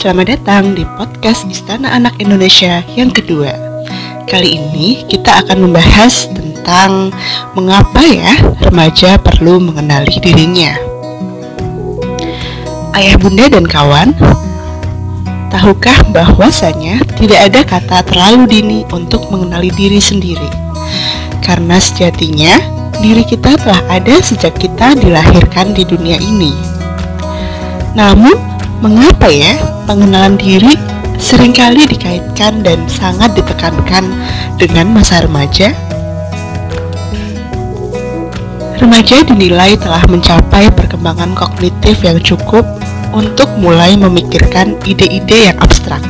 Selamat datang di podcast Istana Anak Indonesia yang kedua. Kali ini kita akan membahas tentang mengapa ya remaja perlu mengenali dirinya. Ayah bunda dan kawan, tahukah bahwasanya tidak ada kata terlalu dini untuk mengenali diri sendiri? Karena sejatinya diri kita telah ada sejak kita dilahirkan di dunia ini. Namun, Mengapa ya pengenalan diri sering kali dikaitkan dan sangat ditekankan dengan masa remaja? Remaja dinilai telah mencapai perkembangan kognitif yang cukup untuk mulai memikirkan ide-ide yang abstrak.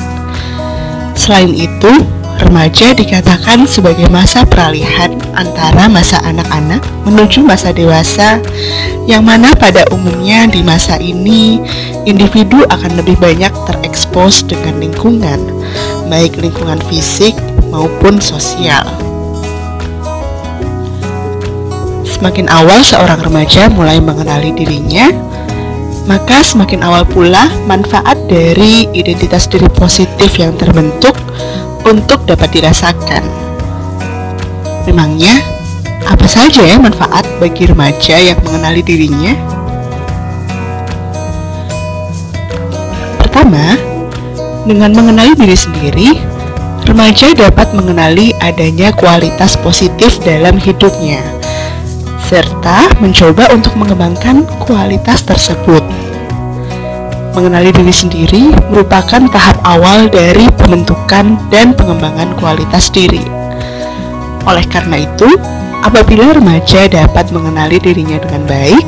Selain itu, remaja dikatakan sebagai masa peralihan antara masa anak-anak menuju masa dewasa yang mana pada umumnya di masa ini individu akan lebih banyak terekspos dengan lingkungan, baik lingkungan fisik maupun sosial. Semakin awal seorang remaja mulai mengenali dirinya, maka semakin awal pula manfaat dari identitas diri positif yang terbentuk untuk dapat dirasakan. Memangnya, apa saja ya manfaat bagi remaja yang mengenali dirinya? Pertama, dengan mengenali diri sendiri, remaja dapat mengenali adanya kualitas positif dalam hidupnya, serta mencoba untuk mengembangkan kualitas tersebut. Mengenali diri sendiri merupakan tahap awal dari pembentukan dan pengembangan kualitas diri. Oleh karena itu, Apabila remaja dapat mengenali dirinya dengan baik,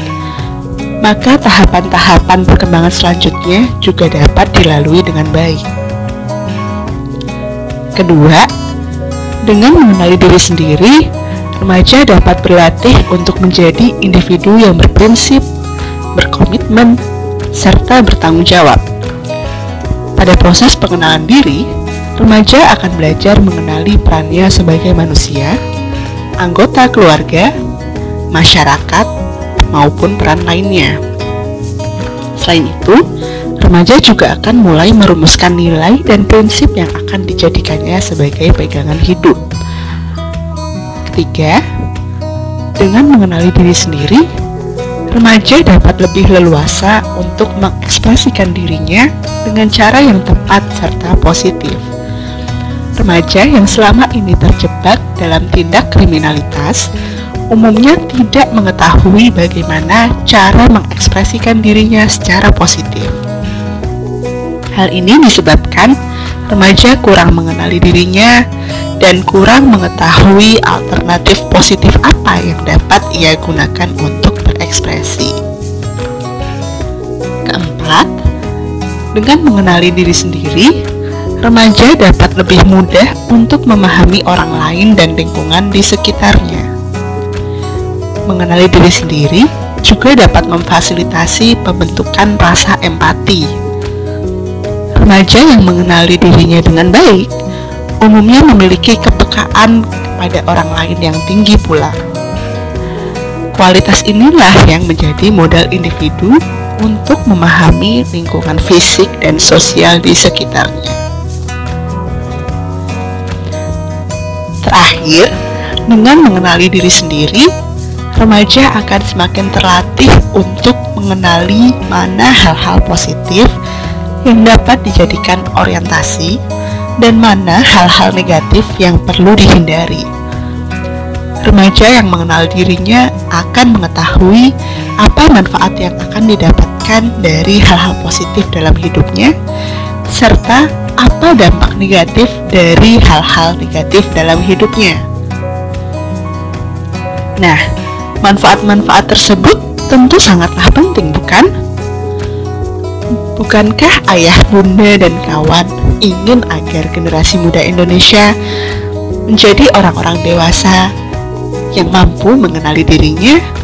maka tahapan-tahapan perkembangan selanjutnya juga dapat dilalui dengan baik. Kedua, dengan mengenali diri sendiri, remaja dapat berlatih untuk menjadi individu yang berprinsip, berkomitmen, serta bertanggung jawab. Pada proses pengenalan diri, remaja akan belajar mengenali perannya sebagai manusia anggota keluarga, masyarakat, maupun peran lainnya. Selain itu, remaja juga akan mulai merumuskan nilai dan prinsip yang akan dijadikannya sebagai pegangan hidup. Ketiga, dengan mengenali diri sendiri, remaja dapat lebih leluasa untuk mengekspresikan dirinya dengan cara yang tepat serta positif remaja yang selama ini terjebak dalam tindak kriminalitas umumnya tidak mengetahui bagaimana cara mengekspresikan dirinya secara positif. Hal ini disebabkan remaja kurang mengenali dirinya dan kurang mengetahui alternatif positif apa yang dapat ia gunakan untuk berekspresi. Keempat, dengan mengenali diri sendiri, remaja dapat lebih mudah untuk memahami orang lain dan lingkungan di sekitarnya. Mengenali diri sendiri juga dapat memfasilitasi pembentukan rasa empati. Remaja yang mengenali dirinya dengan baik umumnya memiliki kepekaan kepada orang lain yang tinggi pula. Kualitas inilah yang menjadi modal individu untuk memahami lingkungan fisik dan sosial di sekitarnya. Terakhir, dengan mengenali diri sendiri, remaja akan semakin terlatih untuk mengenali mana hal-hal positif yang dapat dijadikan orientasi dan mana hal-hal negatif yang perlu dihindari. Remaja yang mengenal dirinya akan mengetahui apa manfaat yang akan didapatkan dari hal-hal positif dalam hidupnya, serta apa dampak negatif dari hal-hal negatif dalam hidupnya. Nah, manfaat-manfaat tersebut tentu sangatlah penting, bukan? Bukankah ayah, bunda, dan kawan ingin agar generasi muda Indonesia menjadi orang-orang dewasa yang mampu mengenali dirinya